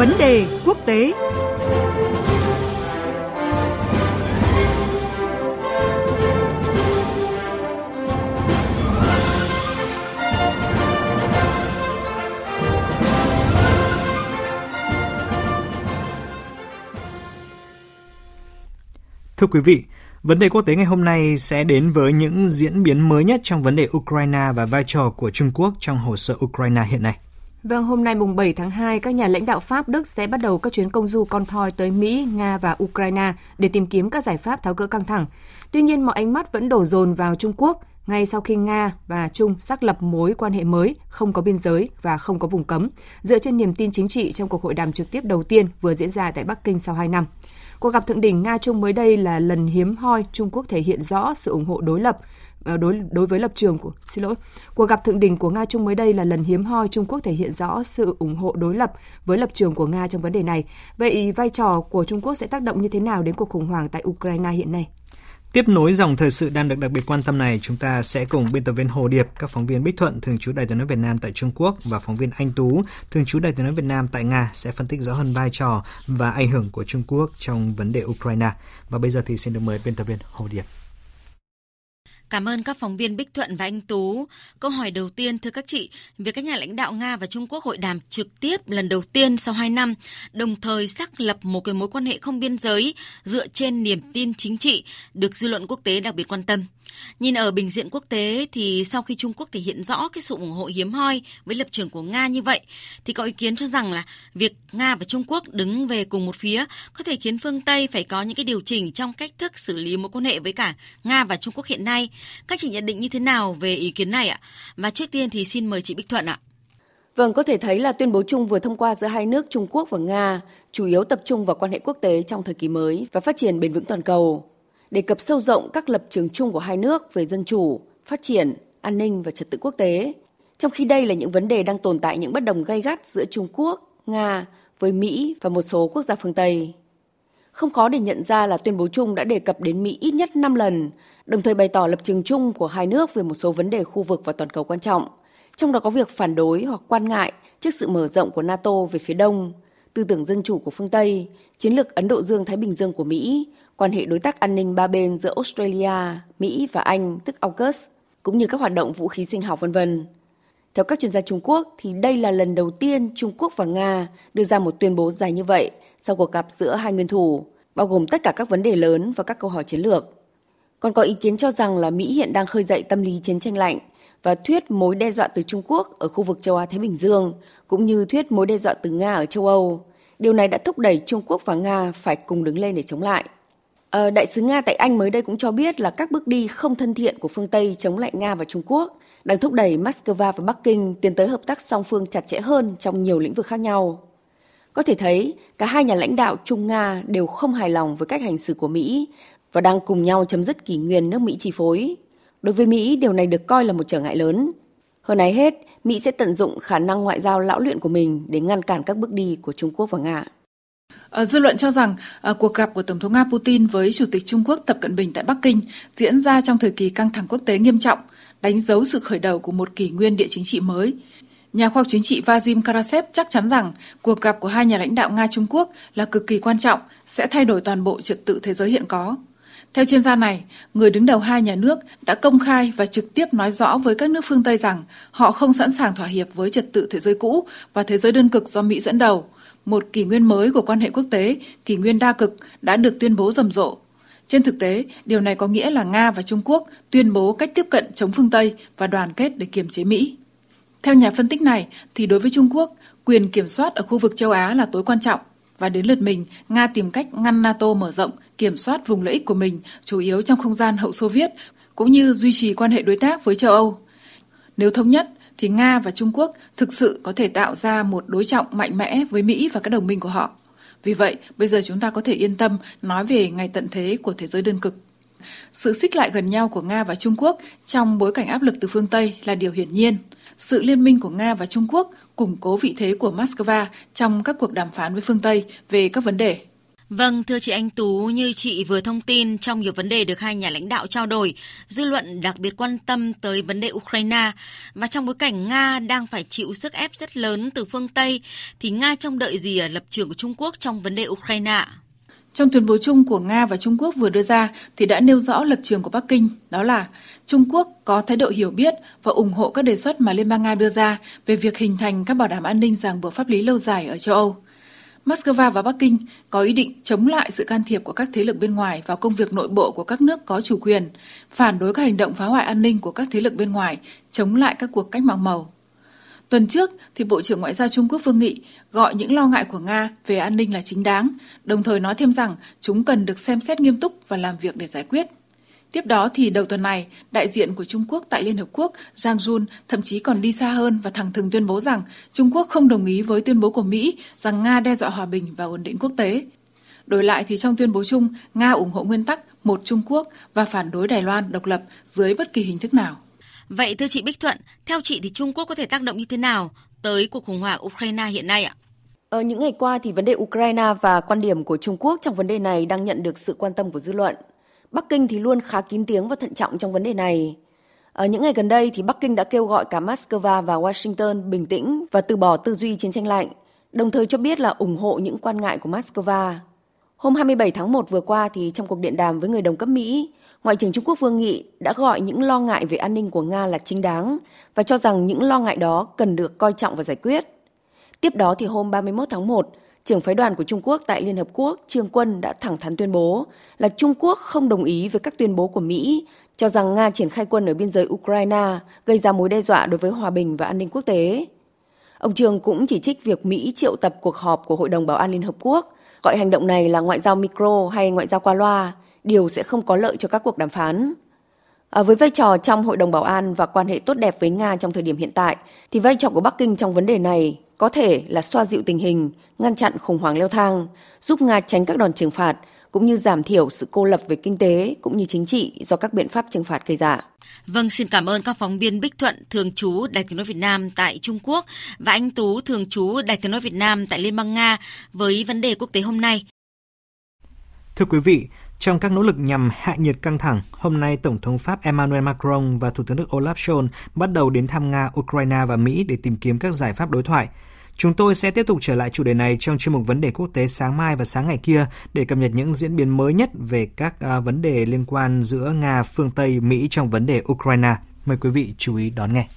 Vấn đề quốc tế Thưa quý vị, vấn đề quốc tế ngày hôm nay sẽ đến với những diễn biến mới nhất trong vấn đề Ukraine và vai trò của Trung Quốc trong hồ sơ Ukraine hiện nay. Vâng, hôm nay mùng 7 tháng 2, các nhà lãnh đạo Pháp, Đức sẽ bắt đầu các chuyến công du con thoi tới Mỹ, Nga và Ukraine để tìm kiếm các giải pháp tháo gỡ căng thẳng. Tuy nhiên, mọi ánh mắt vẫn đổ dồn vào Trung Quốc ngay sau khi Nga và Trung xác lập mối quan hệ mới, không có biên giới và không có vùng cấm, dựa trên niềm tin chính trị trong cuộc hội đàm trực tiếp đầu tiên vừa diễn ra tại Bắc Kinh sau 2 năm. Cuộc gặp thượng đỉnh Nga Trung mới đây là lần hiếm hoi Trung Quốc thể hiện rõ sự ủng hộ đối lập Ờ, đối đối với lập trường của xin lỗi cuộc gặp thượng đỉnh của nga trung mới đây là lần hiếm hoi trung quốc thể hiện rõ sự ủng hộ đối lập với lập trường của nga trong vấn đề này vậy vai trò của trung quốc sẽ tác động như thế nào đến cuộc khủng hoảng tại ukraine hiện nay Tiếp nối dòng thời sự đang được đặc biệt quan tâm này, chúng ta sẽ cùng biên tập viên Hồ Điệp, các phóng viên Bích Thuận, thường trú Đài tiếng nói Việt Nam tại Trung Quốc và phóng viên Anh Tú, thường trú Đài tiếng nói Việt Nam tại Nga sẽ phân tích rõ hơn vai trò và ảnh hưởng của Trung Quốc trong vấn đề Ukraine. Và bây giờ thì xin được mời biên tập viên Hồ Điệp. Cảm ơn các phóng viên Bích Thuận và Anh Tú. Câu hỏi đầu tiên thưa các chị, việc các nhà lãnh đạo Nga và Trung Quốc hội đàm trực tiếp lần đầu tiên sau 2 năm, đồng thời xác lập một cái mối quan hệ không biên giới dựa trên niềm tin chính trị được dư luận quốc tế đặc biệt quan tâm. Nhìn ở bình diện quốc tế thì sau khi Trung Quốc thể hiện rõ cái sự ủng hộ hiếm hoi với lập trường của Nga như vậy thì có ý kiến cho rằng là việc Nga và Trung Quốc đứng về cùng một phía có thể khiến phương Tây phải có những cái điều chỉnh trong cách thức xử lý mối quan hệ với cả Nga và Trung Quốc hiện nay. Các chị nhận định như thế nào về ý kiến này ạ? Và trước tiên thì xin mời chị Bích Thuận ạ. Vâng, có thể thấy là tuyên bố chung vừa thông qua giữa hai nước Trung Quốc và Nga chủ yếu tập trung vào quan hệ quốc tế trong thời kỳ mới và phát triển bền vững toàn cầu đề cập sâu rộng các lập trường chung của hai nước về dân chủ, phát triển, an ninh và trật tự quốc tế. Trong khi đây là những vấn đề đang tồn tại những bất đồng gay gắt giữa Trung Quốc, Nga với Mỹ và một số quốc gia phương Tây. Không khó để nhận ra là tuyên bố chung đã đề cập đến Mỹ ít nhất 5 lần, đồng thời bày tỏ lập trường chung của hai nước về một số vấn đề khu vực và toàn cầu quan trọng, trong đó có việc phản đối hoặc quan ngại trước sự mở rộng của NATO về phía đông, tư tưởng dân chủ của phương Tây, chiến lược Ấn Độ Dương-Thái Bình Dương của Mỹ quan hệ đối tác an ninh ba bên giữa Australia, Mỹ và Anh, tức AUKUS, cũng như các hoạt động vũ khí sinh học vân vân. Theo các chuyên gia Trung Quốc thì đây là lần đầu tiên Trung Quốc và Nga đưa ra một tuyên bố dài như vậy sau cuộc gặp giữa hai nguyên thủ, bao gồm tất cả các vấn đề lớn và các câu hỏi chiến lược. Còn có ý kiến cho rằng là Mỹ hiện đang khơi dậy tâm lý chiến tranh lạnh và thuyết mối đe dọa từ Trung Quốc ở khu vực châu Á Thái Bình Dương, cũng như thuyết mối đe dọa từ Nga ở châu Âu. Điều này đã thúc đẩy Trung Quốc và Nga phải cùng đứng lên để chống lại. Ờ, đại sứ Nga tại Anh mới đây cũng cho biết là các bước đi không thân thiện của phương Tây chống lại Nga và Trung Quốc đang thúc đẩy Moscow và Bắc Kinh tiến tới hợp tác song phương chặt chẽ hơn trong nhiều lĩnh vực khác nhau. Có thể thấy, cả hai nhà lãnh đạo Trung Nga đều không hài lòng với cách hành xử của Mỹ và đang cùng nhau chấm dứt kỷ nguyên nước Mỹ chi phối. Đối với Mỹ, điều này được coi là một trở ngại lớn. Hơn ai hết, Mỹ sẽ tận dụng khả năng ngoại giao lão luyện của mình để ngăn cản các bước đi của Trung Quốc và Nga. À, dư luận cho rằng à, cuộc gặp của Tổng thống Nga Putin với Chủ tịch Trung Quốc Tập Cận Bình tại Bắc Kinh diễn ra trong thời kỳ căng thẳng quốc tế nghiêm trọng, đánh dấu sự khởi đầu của một kỷ nguyên địa chính trị mới. Nhà khoa học chính trị Vazim Karasev chắc chắn rằng cuộc gặp của hai nhà lãnh đạo Nga-Trung Quốc là cực kỳ quan trọng, sẽ thay đổi toàn bộ trật tự thế giới hiện có. Theo chuyên gia này, người đứng đầu hai nhà nước đã công khai và trực tiếp nói rõ với các nước phương Tây rằng họ không sẵn sàng thỏa hiệp với trật tự thế giới cũ và thế giới đơn cực do Mỹ dẫn đầu – một kỷ nguyên mới của quan hệ quốc tế, kỷ nguyên đa cực đã được tuyên bố rầm rộ. Trên thực tế, điều này có nghĩa là Nga và Trung Quốc tuyên bố cách tiếp cận chống phương Tây và đoàn kết để kiềm chế Mỹ. Theo nhà phân tích này, thì đối với Trung Quốc, quyền kiểm soát ở khu vực châu Á là tối quan trọng và đến lượt mình, Nga tìm cách ngăn NATO mở rộng, kiểm soát vùng lợi ích của mình, chủ yếu trong không gian hậu Xô Viết, cũng như duy trì quan hệ đối tác với châu Âu. Nếu thống nhất, thì Nga và Trung Quốc thực sự có thể tạo ra một đối trọng mạnh mẽ với Mỹ và các đồng minh của họ. Vì vậy, bây giờ chúng ta có thể yên tâm nói về ngày tận thế của thế giới đơn cực. Sự xích lại gần nhau của Nga và Trung Quốc trong bối cảnh áp lực từ phương Tây là điều hiển nhiên. Sự liên minh của Nga và Trung Quốc củng cố vị thế của Moscow trong các cuộc đàm phán với phương Tây về các vấn đề Vâng, thưa chị Anh Tú, như chị vừa thông tin trong nhiều vấn đề được hai nhà lãnh đạo trao đổi, dư luận đặc biệt quan tâm tới vấn đề Ukraine và trong bối cảnh Nga đang phải chịu sức ép rất lớn từ phương Tây thì Nga trông đợi gì ở lập trường của Trung Quốc trong vấn đề Ukraine? Trong tuyên bố chung của Nga và Trung Quốc vừa đưa ra thì đã nêu rõ lập trường của Bắc Kinh, đó là Trung Quốc có thái độ hiểu biết và ủng hộ các đề xuất mà Liên bang Nga đưa ra về việc hình thành các bảo đảm an ninh ràng buộc pháp lý lâu dài ở châu Âu. Moscow và Bắc Kinh có ý định chống lại sự can thiệp của các thế lực bên ngoài vào công việc nội bộ của các nước có chủ quyền, phản đối các hành động phá hoại an ninh của các thế lực bên ngoài, chống lại các cuộc cách mạng màu. Tuần trước, thì Bộ trưởng Ngoại giao Trung Quốc Vương Nghị gọi những lo ngại của Nga về an ninh là chính đáng, đồng thời nói thêm rằng chúng cần được xem xét nghiêm túc và làm việc để giải quyết. Tiếp đó thì đầu tuần này, đại diện của Trung Quốc tại Liên Hợp Quốc Zhang Jun thậm chí còn đi xa hơn và thẳng thừng tuyên bố rằng Trung Quốc không đồng ý với tuyên bố của Mỹ rằng Nga đe dọa hòa bình và ổn định quốc tế. Đổi lại thì trong tuyên bố chung, Nga ủng hộ nguyên tắc một Trung Quốc và phản đối Đài Loan độc lập dưới bất kỳ hình thức nào. Vậy thưa chị Bích Thuận, theo chị thì Trung Quốc có thể tác động như thế nào tới cuộc khủng hoảng Ukraine hiện nay ạ? Ở những ngày qua thì vấn đề Ukraine và quan điểm của Trung Quốc trong vấn đề này đang nhận được sự quan tâm của dư luận. Bắc Kinh thì luôn khá kín tiếng và thận trọng trong vấn đề này. Ở những ngày gần đây thì Bắc Kinh đã kêu gọi cả Moscow và Washington bình tĩnh và từ bỏ tư duy chiến tranh lạnh, đồng thời cho biết là ủng hộ những quan ngại của Moscow. Hôm 27 tháng 1 vừa qua thì trong cuộc điện đàm với người đồng cấp Mỹ, Ngoại trưởng Trung Quốc Vương Nghị đã gọi những lo ngại về an ninh của Nga là chính đáng và cho rằng những lo ngại đó cần được coi trọng và giải quyết. Tiếp đó thì hôm 31 tháng 1, trưởng phái đoàn của Trung Quốc tại Liên Hợp Quốc Trương Quân đã thẳng thắn tuyên bố là Trung Quốc không đồng ý với các tuyên bố của Mỹ cho rằng Nga triển khai quân ở biên giới Ukraine gây ra mối đe dọa đối với hòa bình và an ninh quốc tế. Ông Trương cũng chỉ trích việc Mỹ triệu tập cuộc họp của Hội đồng Bảo an Liên Hợp Quốc, gọi hành động này là ngoại giao micro hay ngoại giao qua loa, điều sẽ không có lợi cho các cuộc đàm phán. À, với vai trò trong Hội đồng Bảo an và quan hệ tốt đẹp với Nga trong thời điểm hiện tại, thì vai trò của Bắc Kinh trong vấn đề này có thể là xoa dịu tình hình, ngăn chặn khủng hoảng leo thang, giúp Nga tránh các đòn trừng phạt, cũng như giảm thiểu sự cô lập về kinh tế cũng như chính trị do các biện pháp trừng phạt gây ra. Vâng, xin cảm ơn các phóng viên Bích Thuận, thường trú Đài Tiếng nói Việt Nam tại Trung Quốc và anh Tú, thường trú Đài Tiếng nói Việt Nam tại Liên bang Nga với vấn đề quốc tế hôm nay. Thưa quý vị, trong các nỗ lực nhằm hạ nhiệt căng thẳng, hôm nay Tổng thống Pháp Emmanuel Macron và Thủ tướng Đức Olaf Scholz bắt đầu đến thăm Nga, Ukraine và Mỹ để tìm kiếm các giải pháp đối thoại. Chúng tôi sẽ tiếp tục trở lại chủ đề này trong chuyên mục vấn đề quốc tế sáng mai và sáng ngày kia để cập nhật những diễn biến mới nhất về các à, vấn đề liên quan giữa Nga, phương Tây, Mỹ trong vấn đề Ukraine. Mời quý vị chú ý đón nghe.